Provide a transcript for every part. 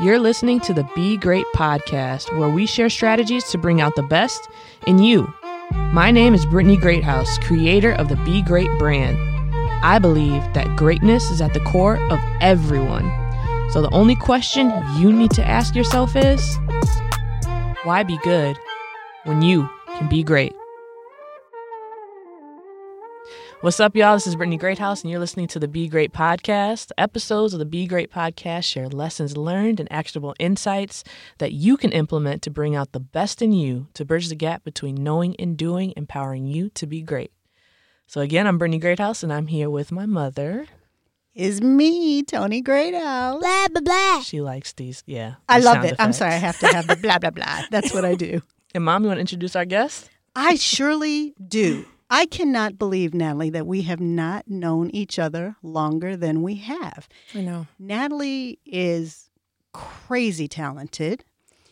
You're listening to the Be Great podcast, where we share strategies to bring out the best in you. My name is Brittany Greathouse, creator of the Be Great brand. I believe that greatness is at the core of everyone. So the only question you need to ask yourself is why be good when you can be great? What's up, y'all? This is Brittany Greathouse, and you're listening to the Be Great podcast. Episodes of the Be Great podcast share lessons learned and actionable insights that you can implement to bring out the best in you to bridge the gap between knowing and doing, empowering you to be great. So, again, I'm Brittany Greathouse, and I'm here with my mother. Is me, Tony Greathouse. Blah blah blah. She likes these, yeah. I love sound it. I'm sorry, I have to have the blah blah blah. That's what I do. And, Mom, you want to introduce our guest? I surely do. I cannot believe, Natalie, that we have not known each other longer than we have. I know. Natalie is crazy talented.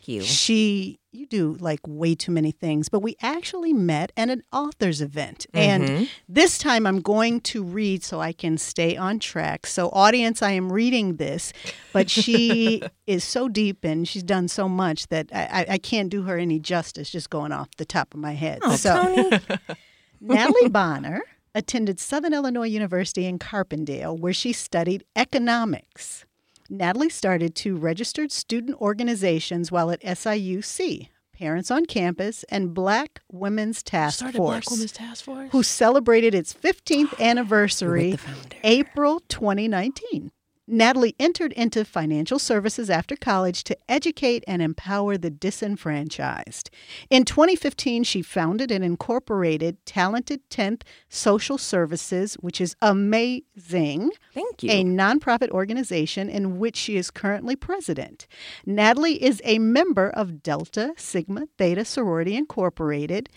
You. She, you do like way too many things, but we actually met at an author's event. And mm-hmm. this time I'm going to read so I can stay on track. So, audience, I am reading this, but she is so deep and she's done so much that I, I, I can't do her any justice just going off the top of my head. Oh, so, Tony. Natalie Bonner attended Southern Illinois University in Carbondale, where she studied economics. Natalie started two registered student organizations while at SIUC, Parents on Campus and Black Women's Task Started Force, Black Women's Task Force? who celebrated its 15th anniversary. April 2019. Natalie entered into financial services after college to educate and empower the disenfranchised. In 2015, she founded and incorporated Talented 10th Social Services, which is amazing, Thank you. a nonprofit organization in which she is currently president. Natalie is a member of Delta Sigma Theta Sorority Incorporated,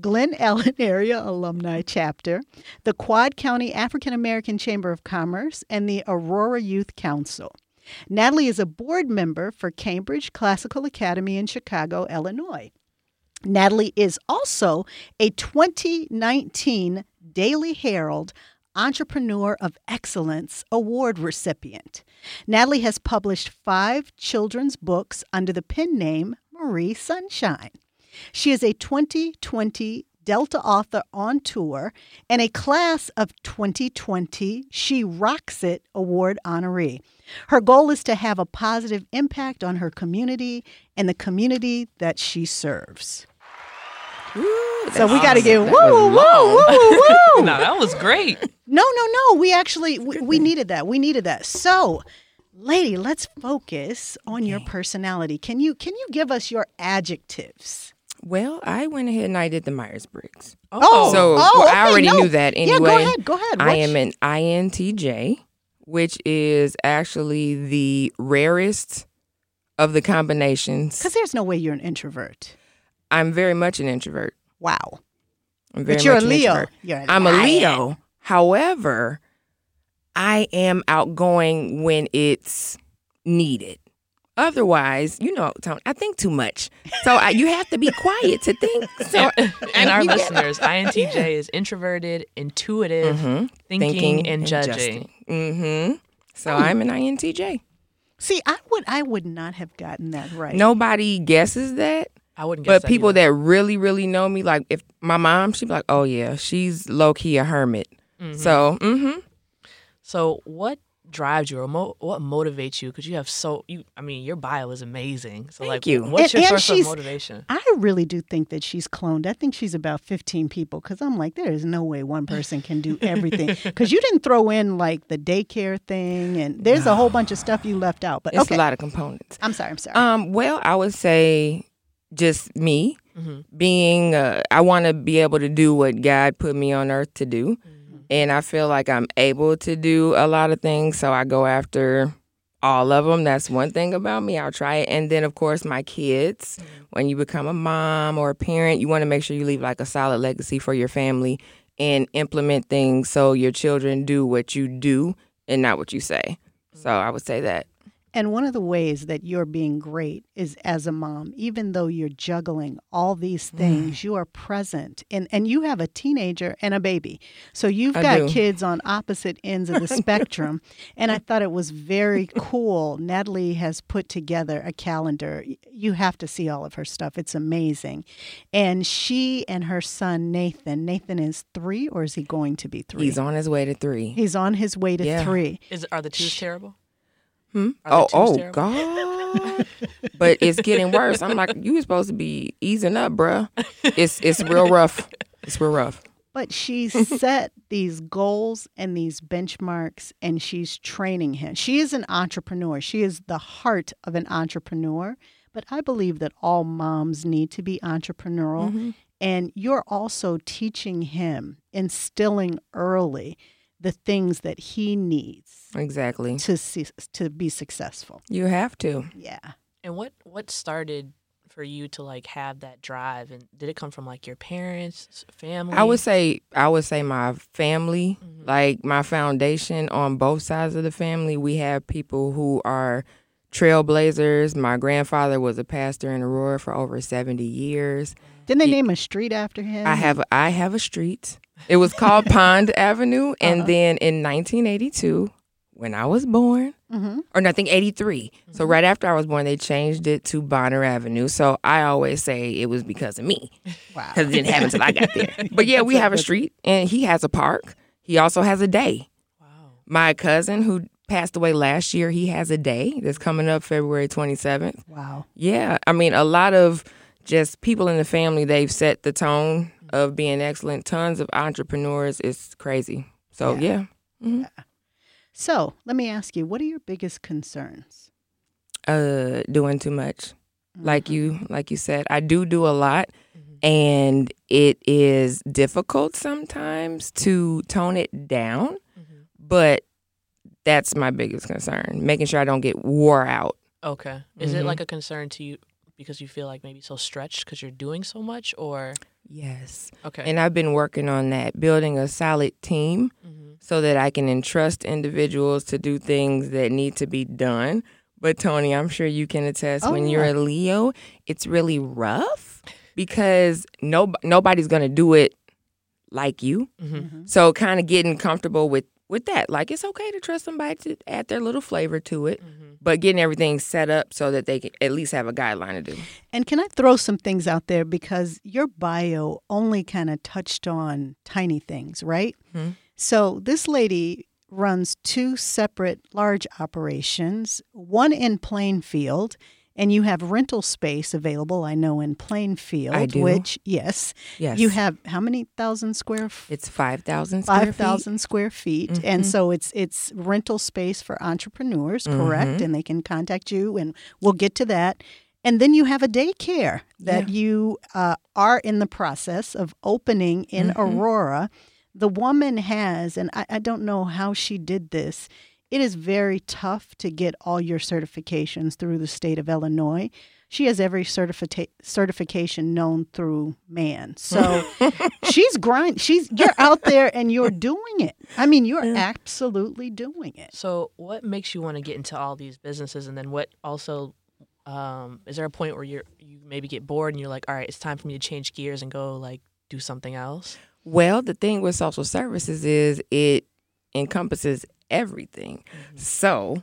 Glen Ellyn Area Alumni Chapter, the Quad County African American Chamber of Commerce, and the Aurora Youth Council. Natalie is a board member for Cambridge Classical Academy in Chicago, Illinois. Natalie is also a 2019 Daily Herald Entrepreneur of Excellence Award recipient. Natalie has published five children's books under the pen name Marie Sunshine. She is a 2020 Delta author on tour and a class of 2020 She Rocks It Award honoree. Her goal is to have a positive impact on her community and the community that she serves. Ooh, So we that's got to awesome. get woo, woo, woo, woo, woo. no, that was great. No, no, no. We actually we, we needed that. We needed that. So, lady, let's focus on your personality. Can you can you give us your adjectives? Well, I went ahead and I did the Myers Briggs. Oh, So oh, well, I okay, already no. knew that anyway. Yeah, go ahead. Go ahead. I am an INTJ, which is actually the rarest of the combinations. Because there's no way you're an introvert. I'm very much an introvert. Wow. But you're a Leo. You're I'm a. Leo. However, I am outgoing when it's needed. Otherwise, you know, Tony, I think too much. So I, you have to be quiet to think. So, and our you listeners, INTJ is introverted, intuitive, Mhm. thinking, and, judging. Mm-hmm. So Hmm. I'm an INTJ. See, I would I would not have gotten that right. Nobody guesses that, I wouldn't guess but that people either. that really, really know me, like if my mom, she'd be like, "Oh yeah, she's low key a hermit." So, mm-hmm. So, what drives you, or mo- what motivates you? Because you have so you. I mean, your bio is amazing. So, Thank like, you. what's And- your and source of motivation? I really do think that she's cloned. I think she's about 15 people because I'm like, there is no way one person can do everything. Because you didn't throw in like the daycare thing, and there's a whole bunch of stuff you left out. But it's okay, a lot of components. I'm sorry. I'm sorry. Um, well, I would say just me being. Uh, I want to be able to do what God put me on earth to do, and I feel like I'm able to do a lot of things. So I go after all of them. That's one thing about me. I'll try it, and then of course my kids. Mm-hmm. When you become a mom or a parent, you want to make sure you leave like a solid legacy for your family and implement things so your children do what you do and not what you say. So mm-hmm. I would say that. And one of the ways that you're being great is as a mom, even though you're juggling all these Mm. things, you are present. And and you have a teenager and a baby. So you've I got do. kids on opposite ends of the spectrum. And I thought it was very cool. Natalie has put together a calendar. You have to see all of her stuff. It's amazing. And she and her son Nathan, Nathan is 3 or is he going to be 3? He's on his way to three. He's on his way to Yeah. 3. Is are the twos terrible? Hmm? Oh, oh. God! but it's getting worse. I'm like, you were supposed to be easing up, bruh. It's it's real rough. It's real rough. But she's set these goals and these benchmarks and she's training him. She is an entrepreneur. She is the heart of an entrepreneur. But I believe that all moms need to be entrepreneurial. Mm-hmm. And you're also teaching him, instilling early the things that he needs Exactly. to see, to be successful. You have to. Yeah. And what what started for you to like have that drive? And did it come from like your parents, family? I would say I would say my family, Mhm. like my foundation on both sides of the family. We have people who are trailblazers. My grandfather was a pastor in Aurora for over seventy years. Didn't they Ye- name a street after him? I have I have a street. It was called Pond Avenue, and Uh-huh. then in 1982, when I was born, hmm or no, I think 83. So right after I was born, they changed it to Bonner Avenue. So I always say it was because of me Wow. because it didn't happen until I got there. But yeah, we have a street, and he has a park. He also has a day. Wow. My cousin who passed away last year, he has a day that's coming up February 27th. Wow. Yeah, I mean, a lot of just people in the family, they've set the tone of being excellent. Tons of entrepreneurs. It's crazy. So, Yeah. yeah. So let me ask you, what are your biggest concerns? Uh, doing too much. Like Mhm. you, like you said, I do do a lot, Mhm. and it is difficult sometimes to tone it down. Mhm. But that's my biggest concern: making sure I don't get wore out. Okay. Is it Mhm. like a concern to you because you feel like maybe so stretched because you're doing so much, or Yes, okay? and I've been working on that, building a solid team. Mhm. so that I can entrust individuals to do things that need to be done. But Tony, I'm sure you can attest Oh, when you're a Leo, it's really rough because no nobody's going to do it like you. Mhm. Mhm. So kind of getting comfortable with with that. Like it's okay to trust somebody to add their little flavor to it, Mhm. But getting everything set up so that they can at least have a guideline to do. And can I throw some things out there because your bio only kind of touched on tiny things, right? Mhm. So this lady runs two separate large operations, one in Plainfield, and you have rental space available, I know, in Plainfield, I do. which, yes, Yes. you have how many thousand square f- it's 5,000 square five feet. thousand square feet, and Mhm. so it's it's rental space for entrepreneurs, correct? Mhm. And they can contact you, and we'll get to that. And then you have a daycare that you uh, are in the process of opening in Mhm. Aurora. The woman has, and I, I don't know how she did this. It is very tough to get all your certifications through the state of Illinois. She has every certifica- certification known through man. So she's grind. She's you're out there and you're doing it. I mean, you're Yeah. absolutely doing it. So, what makes you want to get into all these businesses, and then what also um, is there a point where you're you maybe get bored and you're like, all right, it's time for me to change gears and go like do something else? Well, the thing with social services is it encompasses everything. So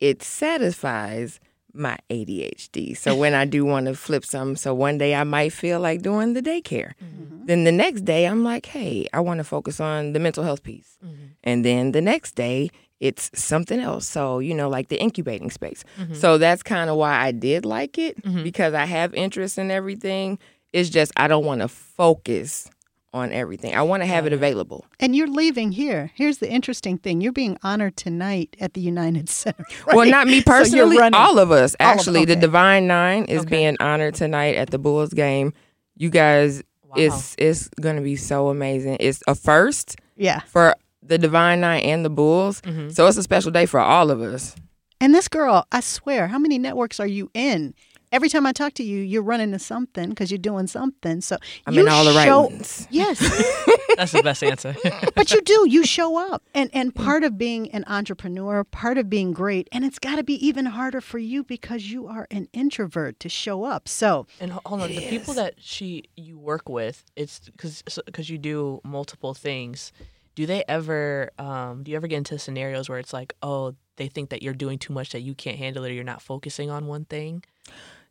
it satisfies my ADHD. So when I do want to flip some, so one day I might feel like doing the daycare. Mm-hmm. Then the next day I'm like, hey, I want to focus on the mental health piece. Mhm. And then the next day it's something else. So, you know, like the incubating space. Mhm. So that's kind of why I did like it Mhm. because I have interest in everything. It's just I don't want to focus on everything. I want to have it available. And you're leaving here. Here's the interesting thing: you're being honored tonight at the United Center. Well, not me personally. running. all of us. All of- Actually, the. Divine Nine is Okay. being honored tonight at the Bulls game. You guys, Wow. it's it's gonna be so amazing. It's a first Yeah. for the Divine Nine and the Bulls. Mhm. So it's a special day for all of us. And this girl, I swear, how many networks are you in? Every time I talk to you, you're running to something because you're doing something. So I'm you in all the right show, ones. Yes, That's the best answer. but you do. You show up, and and part of being an entrepreneur, part of being great, and it's got to be even harder for you because you are an introvert to show up. So And hold on, the people that she you work with, it's because because you do multiple things. Do they ever um, do you ever get into scenarios where it's like, oh, they think that you're doing too much that you can't handle it, or you're not focusing on one thing?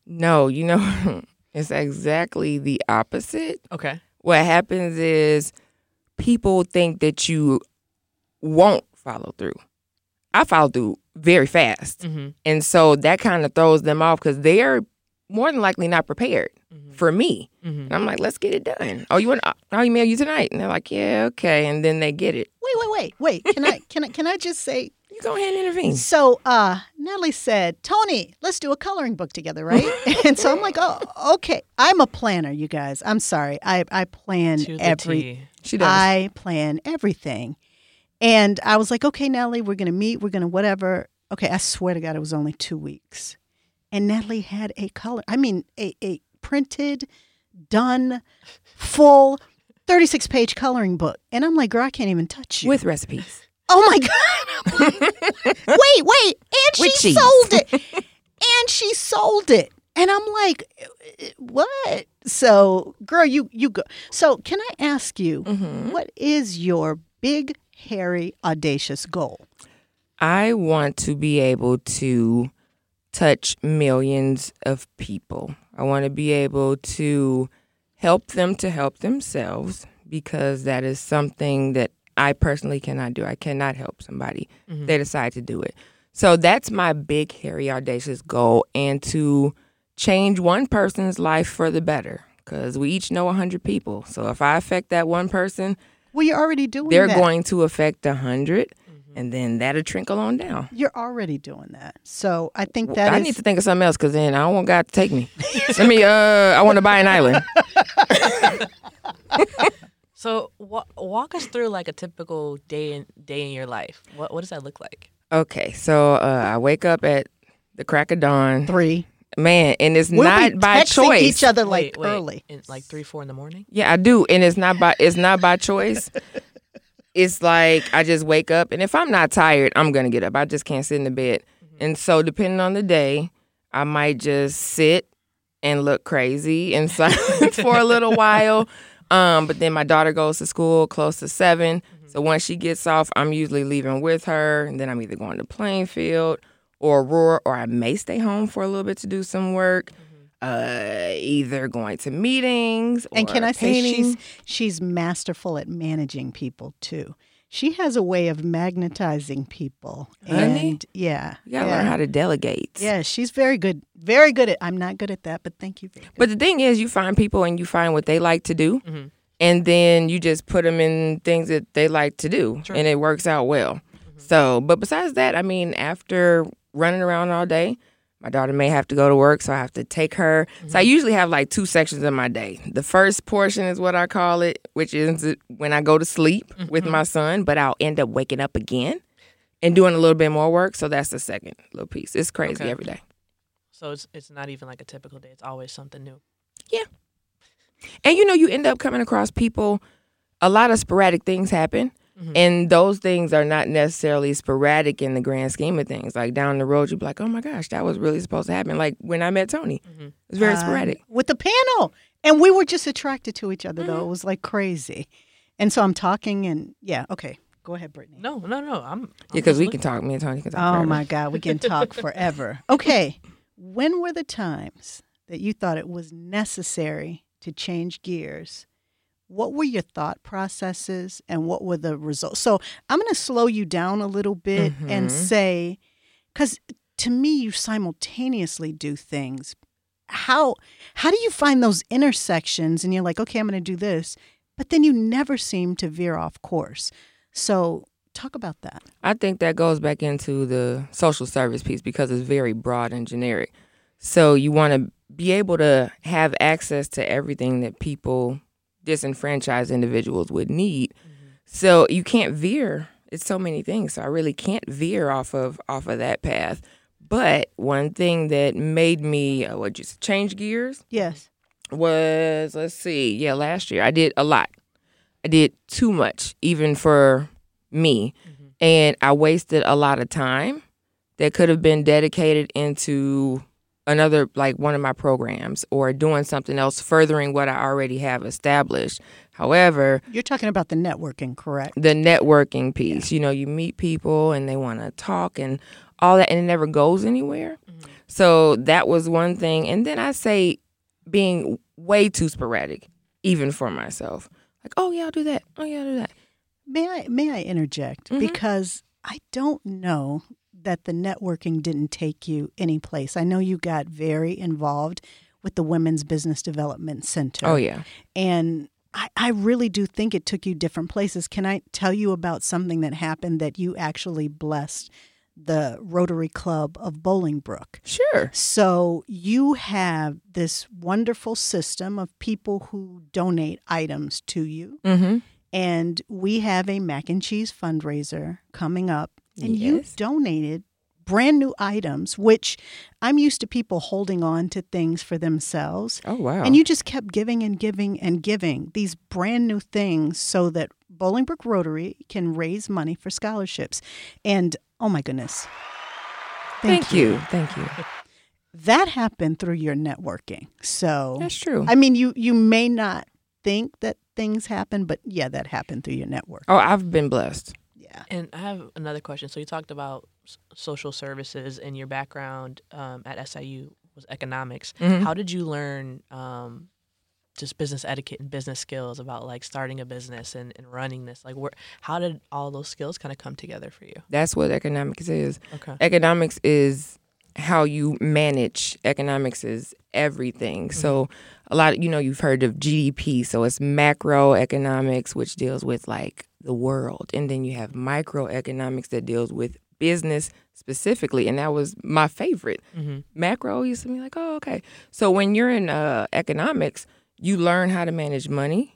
No, you know, it's exactly the opposite. Okay. What happens is people think that you won't follow through. I follow through very fast. Mm-hmm. And so that kind of throws them off because they're more than likely not prepared for me. Mm-hmm. And I'm like, let's get it done. Oh, you want? I'll email you tonight. And they're like, yeah, okay. And then they get it. wait, wait, wait, wait. Can I can I can I just say You go ahead and intervene. So uh, Natalie said, Tony, let's do a coloring book together, right? and so I'm like, oh, okay. I'm a planner, you guys. I'm sorry. I, I plan To the every T. She does. I plan everything. And I was like, okay, Natalie, we're gonna meet, we're gonna whatever. Okay, I swear to God, it was only two weeks. And Natalie had a color, I mean, a, a printed, done, full 36 page coloring book. And I'm like, girl, I can't even touch you. with recipes. Oh my God. wait, wait. And she cheese. sold it. and she sold it. And I'm like, what? So, girl, you you go. So, can I ask you, Mm-hmm. what is your big, hairy, audacious goal? I want to be able to touch millions of people. I want to be able to help them to help themselves because that is something that I personally cannot do. I cannot help somebody. They decide to do it. So that's my big, hairy, audacious goal and to change one person's life for the better because we each know 100 people. So if I affect that one person, Well, you're already doing they're that. going to affect 100 and then that'll trickle on down. You're already doing that. So, I think that I is- need to think of something else because then I don't want God to take me. Let me. Uh, I want to buy an island. So wa- walk us through like a typical day in day in your life. What what does that look like? Okay, so uh, I wake up at the crack of dawn, three. man, and it's We'll not be by choice. each other like wait, wait, early. in like three four in the morning. Yeah, I do, and it's not by it's not by choice. it's like I just wake up, and if I'm not tired, I'm gonna get up. I just can't sit in the bed, and so depending on the day, I might just sit and look crazy in silence for a little while. Um, but then my daughter goes to school close to 7 so once she gets off, I'm usually leaving with her, and then I'm either going to Plainfield or Aurora, or I may stay home for a little bit to do some work. Uh, either going to meetings And can or I say she's she's masterful at managing people too. She has a way of magnetizing people. Honey? And yeah. You gotta yeah. learn how to delegate. Yeah, she's very good. Very good at I'm not good at that, but thank you very. But the thing is, you find people and you find what they like to do, Mhm. and then you just put them in things that they like to do, Sure. and it works out well. So, but besides that, I mean, after running around all day, my daughter may have to go to work, so I have to take her. So I mm-hmm. usually have like two sections of my day. The first portion is what I call it, which is when I go to sleep mm-hmm. with my son, but I'll end up waking up again and doing a little bit more work. So that's the second little piece. It's crazy Okay. every day. So it's it's not even like a typical day. It's always something new. Yeah. And you know, you end up coming across people, a lot of sporadic things happen. Mm-hmm. And those things are not necessarily sporadic in the grand scheme of things. Like down the road, you'd be like, oh my gosh, that was really supposed to happen. Like when I met Tony, it was very Um, sporadic. with the panel. And we were just attracted to each other though. Mm-hmm. It was like crazy. And so I'm talking and yeah, okay. Go ahead, Brittany. No, no, no. I'm Yeah, I'm because we can talk. Me and Tony can talk. Oh forever. my God, we can talk forever. Okay. When were the times that you thought it was necessary to change gears? What were your thought processes and what were the results? So I'm going to slow you down a little bit and Mhm. say, because to me, you simultaneously do things. How how do you find those intersections and you're like, okay, I'm going to do this, but then you never seem to veer off course. So talk about that. I think that goes back into the social service piece because it's very broad and generic. So you want to be able to have access to everything that people, disenfranchised individuals, would need. So you can't veer. It's so many things. So I really can't veer off of off of that path. But one thing that made me uh, what just change gears Yes. was let's see, yeah, last year I did a lot. I did too much, even for me, and I wasted a lot of time that could have been dedicated into another like one of my programs or doing something else furthering what I already have established. However, You're talking about the networking, correct? the networking piece. You know, you meet people and they want to talk and all that, and it never goes anywhere. So that was one thing. And then I say being way too sporadic, even for myself. Like, oh yeah, I'll do that. Oh yeah, I'll do that. May I may I interject Mhm. because I don't know that the networking didn't take you any place. I know you got very involved with the Women's Business Development Center. Oh yeah. And I, I really do think it took you different places. Can I tell you about something that happened that you actually blessed the Rotary Club of Bolingbrook? Sure. So you have this wonderful system of people who donate items to you. Mm-hmm. And we have a mac and cheese fundraiser coming up. And you donated brand new items, which I'm used to people holding on to things for themselves. Oh wow. And you just kept giving and giving and giving these brand new things so that Bolingbrook Rotary can raise money for scholarships. And oh my goodness. Thank you. Thank you. That happened through your networking. So That's true. I mean you you may not think that things happen, but yeah, that happened through your network. oh, I've been blessed. Yeah. And I have another question. So you talked about s- social services and your background um, at SIU was economics. Mhm. How did you learn um, just business etiquette and business skills about like starting a business and, and running this? Like, where, how did all those skills kind of come together for you? That's what economics is. Okay. economics is how you manage economics is everything so a lot of you know you've heard of gdp so it's macroeconomics which deals with like the world. And then you have microeconomics that deals with business specifically and that was my favorite. Mm-hmm. macro used to be like oh okay. So when you're in uh, economics you learn how to manage money.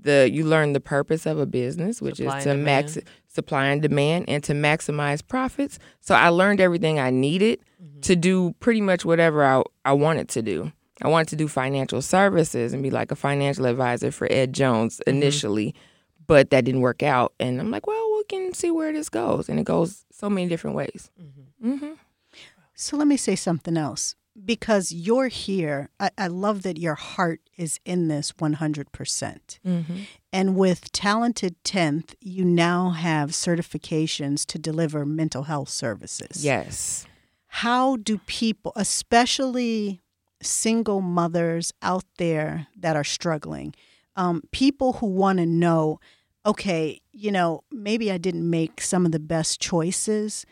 The you learn the purpose of a business which Supply is to max supply and demand and to maximize profits. So i learned everything i needed Mm-hmm. to do pretty much whatever I, I wanted to do. I wanted to do financial services and be like a financial advisor for ed jones Mm-hmm. Initially but that didn't work out and i'm like well we can see where this goes and it goes so many different ways Mm-hmm. hmm So let me say something else. Because you're here, I, I love that your heart is in this 100%. hmm And with Talented 10th, you now have certifications to deliver mental health services. yes How do people, especially single mothers out there that are struggling, um, people who want to know, okay, you know, maybe I didn't make some of the best choices,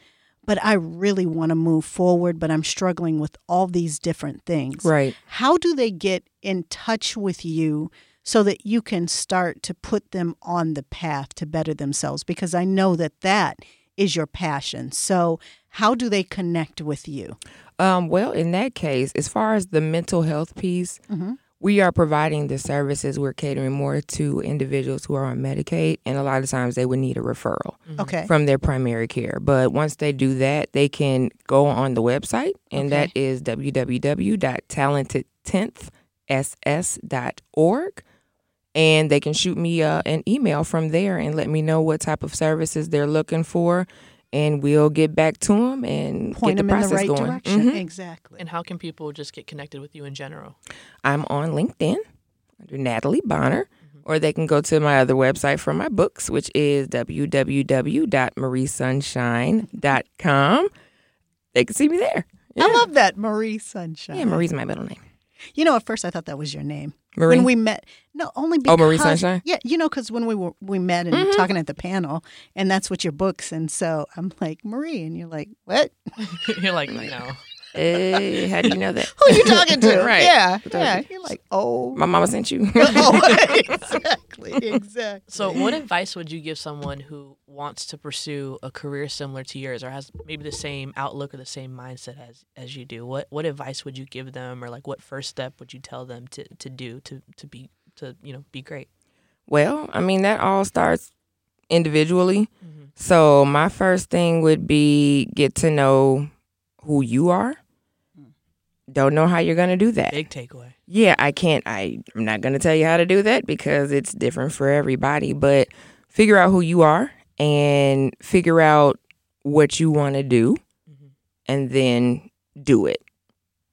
but I really want to move forward, but I'm struggling with all these different things. right How do they get in touch with you so that you can start to put them on the path to better themselves? Because I know that that is your passion. So, how do they connect with you? Um, well, in that case, as far as the mental health piece, Mhm. We are providing the services. We're catering more to individuals who are on Medicaid, and a lot of times they would need a referral Okay. from their primary care. But once they do that, they can go on the website, and that is www.talented10thss.org. And they can shoot me uh, an email from there and let me know what type of services they're looking for, and we'll get back to them and Point get them the in the process right going. direction. Mhm. Exactly. And how can people just get connected with you in general? I'm on LinkedIn under Natalie Bonner, or they can go to my other website for my books, which is www.mariesunshine.com. They can see me there. I love that, Marie Sunshine. Yeah, Marie's my middle name. You know, at first I thought that was your name. Marie. When we met, no, only because Oh, Marie Sunshine? Mm-hmm. Yeah, you know, because when we were we met and talking at the panel, and that's what your books, and so I'm like Marie, and you're like, what? You're like, no. Hey, how do you know that? Who you talking to? right. Yeah, yeah. you? You're like, oh, My mama sent you. oh, exactly, exactly. So, what advice would you give someone who wants to pursue a career similar to yours, or has maybe the same outlook or the same mindset as as you do? What what advice would you give them, or like what first step would you tell them to to do to to be to you know be great? Well, I mean, that all starts individually. Mm-hmm. So, my first thing would be get to know who you are, don't know how you're going to do that. Big takeaway. Yeah, I can't. I, I'm not going to tell you how to do that because it's different for everybody. But figure out who you are and figure out what you want to do Mhm. and then do it.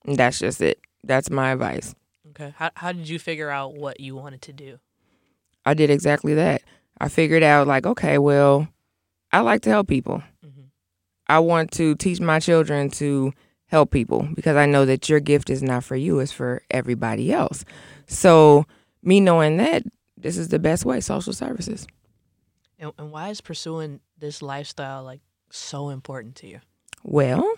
And that's just it. That's my advice. Okay. How how did you figure out what you wanted to do? I did exactly that. I figured out, like, okay, well, I like to help people. Mhm. I want to teach my children to help people because I know that your gift is not for you, it's for everybody else. So, me knowing that, this is the best way social services. And, and why is pursuing this lifestyle like so important to you? Well,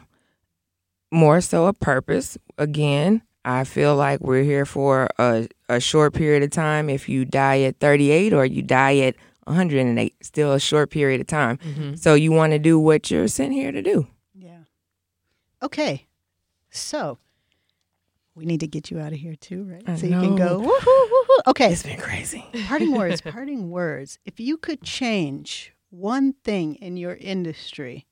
more so a purpose. Again, I feel like we're here for a, a short period of time. If you die at 38 or you die at 108, still a short period of time. Mm-hmm. So, you want to do what you're sent here to do. Yeah. Okay. So we need to get you out of here too, right? I so you can go. know. Woohoo, woohoo. Okay. It's been crazy. parting words. Parting words. If you could change one thing in your industry,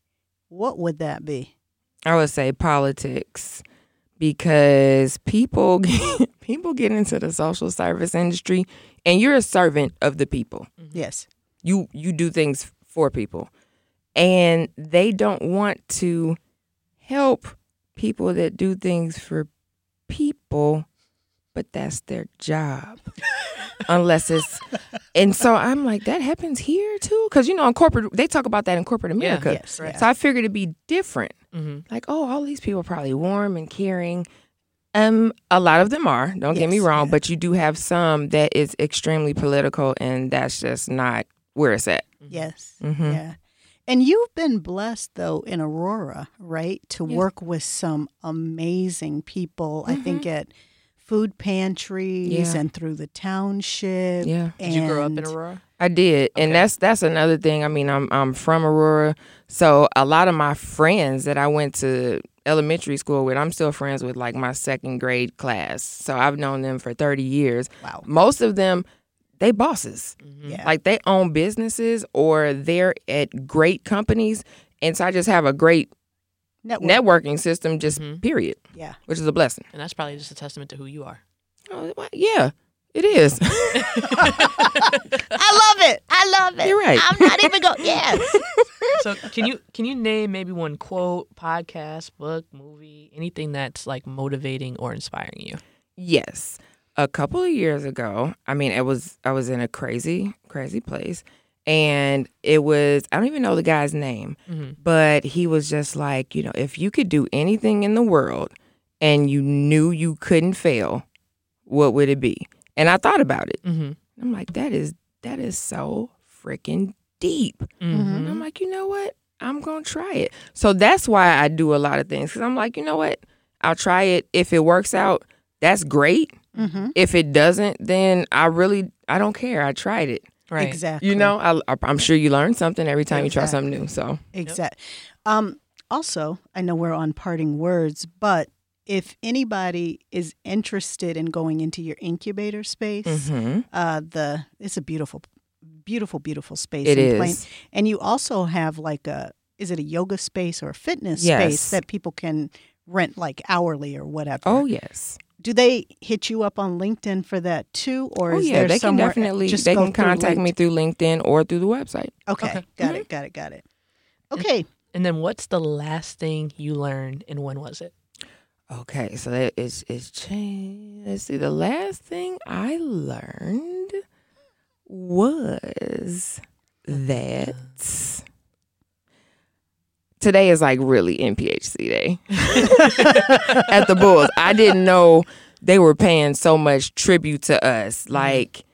what would that be? I would say politics because people people get into the social service industry and you're a servant of the people. Mm-hmm. Yes. You you do things for people. And they don't want to help people that do things for people, but that's their job. Unless it's and so I'm like that happens here too cuz you know in corporate they talk about that in corporate America. Yes. right. So I figured it'd be different Mm-hmm. like, oh, all these people are probably warm and caring. Um, a lot of them are. Don't get me wrong, yeah. but you do have some that is extremely political, and that's just not where it's at. Yes. Mhm. Yeah. And you've been blessed though in Aurora, right? To Yes. work with some amazing people. I think mm-hmm. at food pantries Yeah. and through the township. Yeah, Did you grow up in Aurora? I did, and that's that's another thing. I mean, I'm I'm from Aurora, so a lot of my friends that I went to elementary school with, I'm still friends with, like my second grade class. So I've known them for 30 years. Wow. Most of them, they bosses. Mm-hmm. Yeah. Like they own businesses or they're at great companies. And so I just have a great Network. networking system, just Mhm. period, yeah. which is a blessing. And that's probably just a testament to who you are. Oh, yeah, it is. I love it. I love it. You're right. I'm not even going. Yes. so can you can you name maybe one quote, podcast, book, movie, anything that's like motivating or inspiring you? yes. A couple of years ago, I mean, it was I was in a crazy, crazy place. And it was I don't even know the guy's name, Mm-hmm. but he was just like, you know, if you could do anything in the world and you knew you couldn't fail, what would it be? And I thought about it. Mm-hmm. I'm like, that is that is so freaking deep. Mm-hmm. And I'm like, you know what? I'm gonna try it. So that's why I do a lot of things because I'm like, you know what? I'll try it. If it works out, that's great. Mm-hmm. If it doesn't, then I really I don't care. I tried it. Right. Exactly. You know, I, I'm sure you learn something every time you try something new. So Exact. Um, also, I know we're on parting words, but if anybody is interested in going into your incubator space, mhm. uh, the it's a beautiful, beautiful, beautiful space. it in Plain- and you also have like a is it a yoga space or a fitness Yes. space that people can rent like hourly or whatever. Oh yes. Do they hit you up on LinkedIn for that too, or Oh is yeah. there They can definitely just they can through contact me through LinkedIn or through the website. Okay, Okay. got it, mm-hmm. got it, got it. Okay, And then what's the last thing you learned and when was it? Okay, so that is is change. Let's see. The last thing I learned was that uh-huh. Today is like really NPHC day at the Bulls. I didn't know they were paying so much tribute to us. Mm-hmm. Like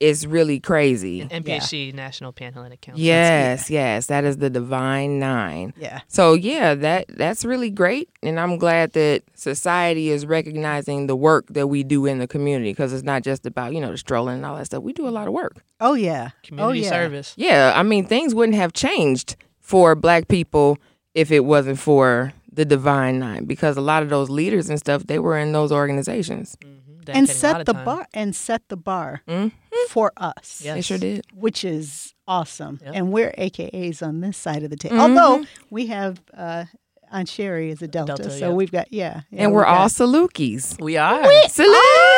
it's really crazy. NPHC National Panhellenic Council. Yes, yes, that is the Divine Nine. yeah, So yeah, that that's really great, and I'm glad that society is recognizing the work that we do in the community because it's not just about you know the strolling and all that stuff. We do a lot of work. oh yeah, oh, Community oh, yeah. service. Yeah, I mean things wouldn't have changed for Black people if it wasn't for the Divine Nine because a lot of those leaders and stuff they were in those organizations. Mm-hmm. and set the bar and set the bar Mm, for us. Yeah. They sure did. which is awesome. Yep. And we're AKAs on this side of the table. Mhm. Although we have, uh, Aunt Sherry is a Delta, Delta, so yeah. we've got yeah, yeah, and we've we're all got- Salukis. We are. Salutes!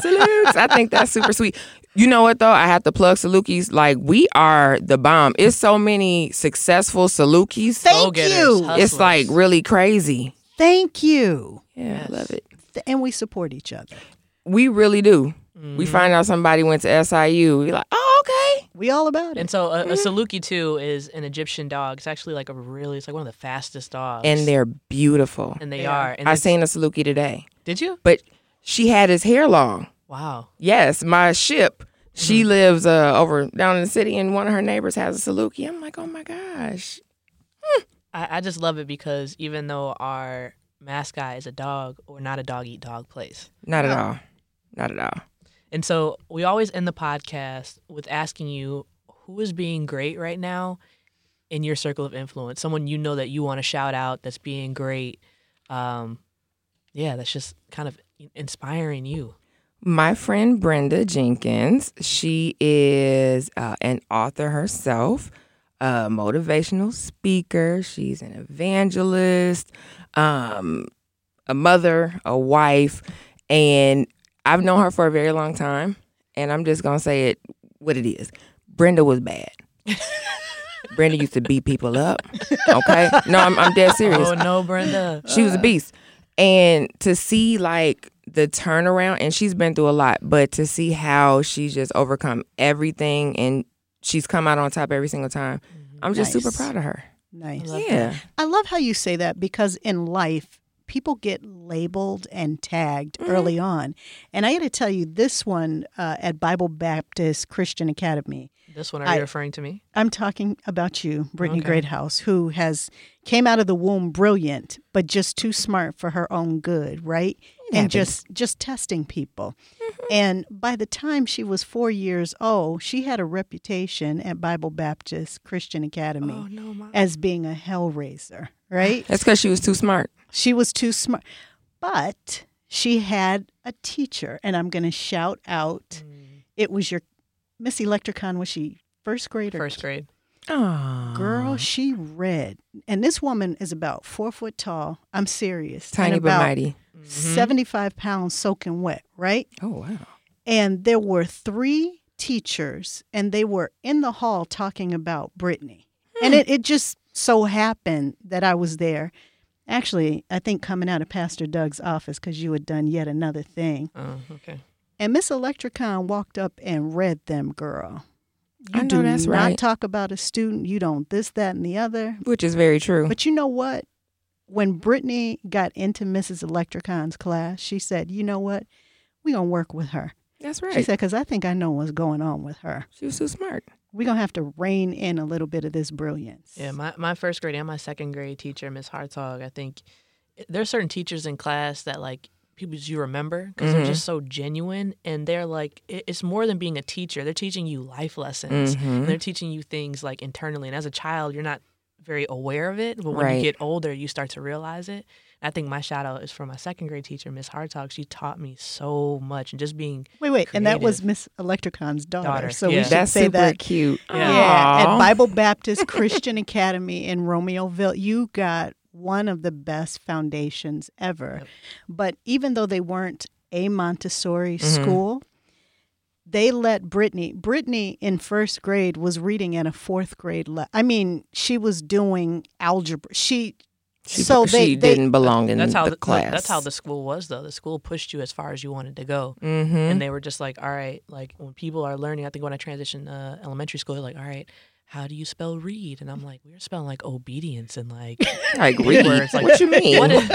Salutes! I think that's super sweet. You know what though? I have to plug Salukis. Like we are the bomb. It's so many successful Salukis. Thank Go-getters, you. hustlers. It's like really crazy. Thank you, Yeah, I love it. And we support each other. We really do. Mm-hmm. We find out somebody went to SIU. We're like, oh, okay. We all about it. And so a, a Saluki too is an Egyptian dog. It's actually like a really, it's like one of the fastest dogs. And they're beautiful. and they, They are. are. And I it's- seen a Saluki today, Did you? but she had his hair long. Wow. Yes, my ship. She Mm-hmm. lives uh, over down in the city, and one of her neighbors has a Saluki. I'm like, oh my gosh. I, I just love it because even though our mascot is a dog, we're not a dog eat dog place. Not at all. Not at all. And so we always end the podcast with asking you who is being great right now in your circle of influence. Someone you know that you want to shout out that's being great. Um, yeah, that's just kind of inspiring you. My friend Brenda Jenkins, she is uh, an author herself, a motivational speaker. She's an evangelist, um, a mother, a wife, and I've known her for a very long time. And I'm just gonna say it what it is. Brenda was bad. Brenda used to beat people up. Okay, no, I'm, I'm dead serious Oh no, Brenda. she was a beast and to see like the turnaround and she's been through a lot but to see how she's just overcome everything and she's come out on top every single time i'm just super proud of her nice. love yeah I love how you say that because in life, people get labeled and tagged Mm-hmm. early on. And I got to tell you, this one uh, at Bible Baptist Christian Academy, This one, are I- you referring to me? I'm talking about you, Brittany Okay. Greathouse, who has came out of the womb brilliant, but just too smart for her own good, right? And happens. just just testing people. Mm-hmm. And by the time she was four years old, she had a reputation at Bible Baptist Christian Academy Oh no, as being a hellraiser, right? that's because she was too smart She was too smart. But she had a teacher, and I'm going to shout out. Mm. It was your Miss Electricon. Was she first grade or First grade. oh Girl, she read. And this woman is about four foot tall. I'm serious. tiny and but about mighty mm-hmm. 75 pounds soaking wet, right? oh wow And there were three teachers, and they were in the hall talking about Brittany. And hmm. it, it just so happened that I was there. Actually, I think coming out of Pastor Doug's office because you had done yet another thing. Oh, okay. And Miss Electricon walked up and read them, girl. You I know do that's not right. talk about a student. You don't this, that, and the other. which is very true But you know what? When Brittany got into Mrs. Electricon's class, she said, "You know what? We're gonna work with her." that's right. She said, "Because I think I know what's going on with her. she was so smart We're gonna have to rein in a little bit of this brilliance." Yeah, my, my first grade and my second grade teacher, Miss Hartog, I think eh, there's certain teachers in class that like people you remember because they're Mhm. just so genuine and they're like it's more than being a teacher. They're teaching you life lessons. Mhm. And they're teaching you things like internally. And as a child, you're not very aware of it, but when Right. you get older, you start to realize it. I think my shout out is for my second grade teacher, Miss Hartog. She taught me so much and just being Wait, wait, and that was Miss Electricon's daughter. Daughter, So we should that's say super that. cute Yeah. Yeah, at Bible Baptist Christian Academy in Romeoville, you got one of the best foundations ever. Yep. But even though they weren't a Montessori Mhm. school, they let Brittany. Brittany in first grade was reading at a fourth grade. Le- I mean, she was doing algebra. She, she, so she they, they didn't belong in that's how the, the, class that's how the school was though. The school pushed you as far as you wanted to go. mm-hmm. and they were just like, all right, like when people are learning, I think when I transitioned uh, elementary school, they're like, all right, how do you spell read? And I'm like, we're spelling like obedience and like, like read like, what you mean what is,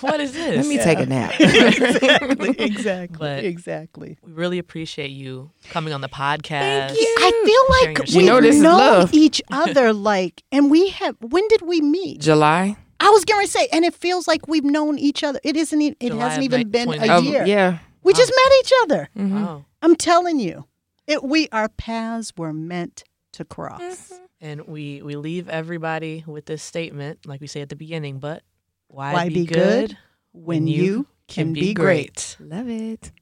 what is this? let me take a nap exactly, exactly, But- exactly. we really appreciate you coming on the podcast. you. I feel like we know this know love. each other. Like, and we have. When did we meet? july I was going to say, and it feels like we've known each other. It isn't. It July hasn't even nine- been 20 a Oh, year. yeah We just met each other. Mhm. Wow. I'm telling you, it. We our paths were meant to cross. Mm-hmm. And we, we leave everybody with this statement, like we say at the beginning, but why, Why be, be good good When you can be great. love it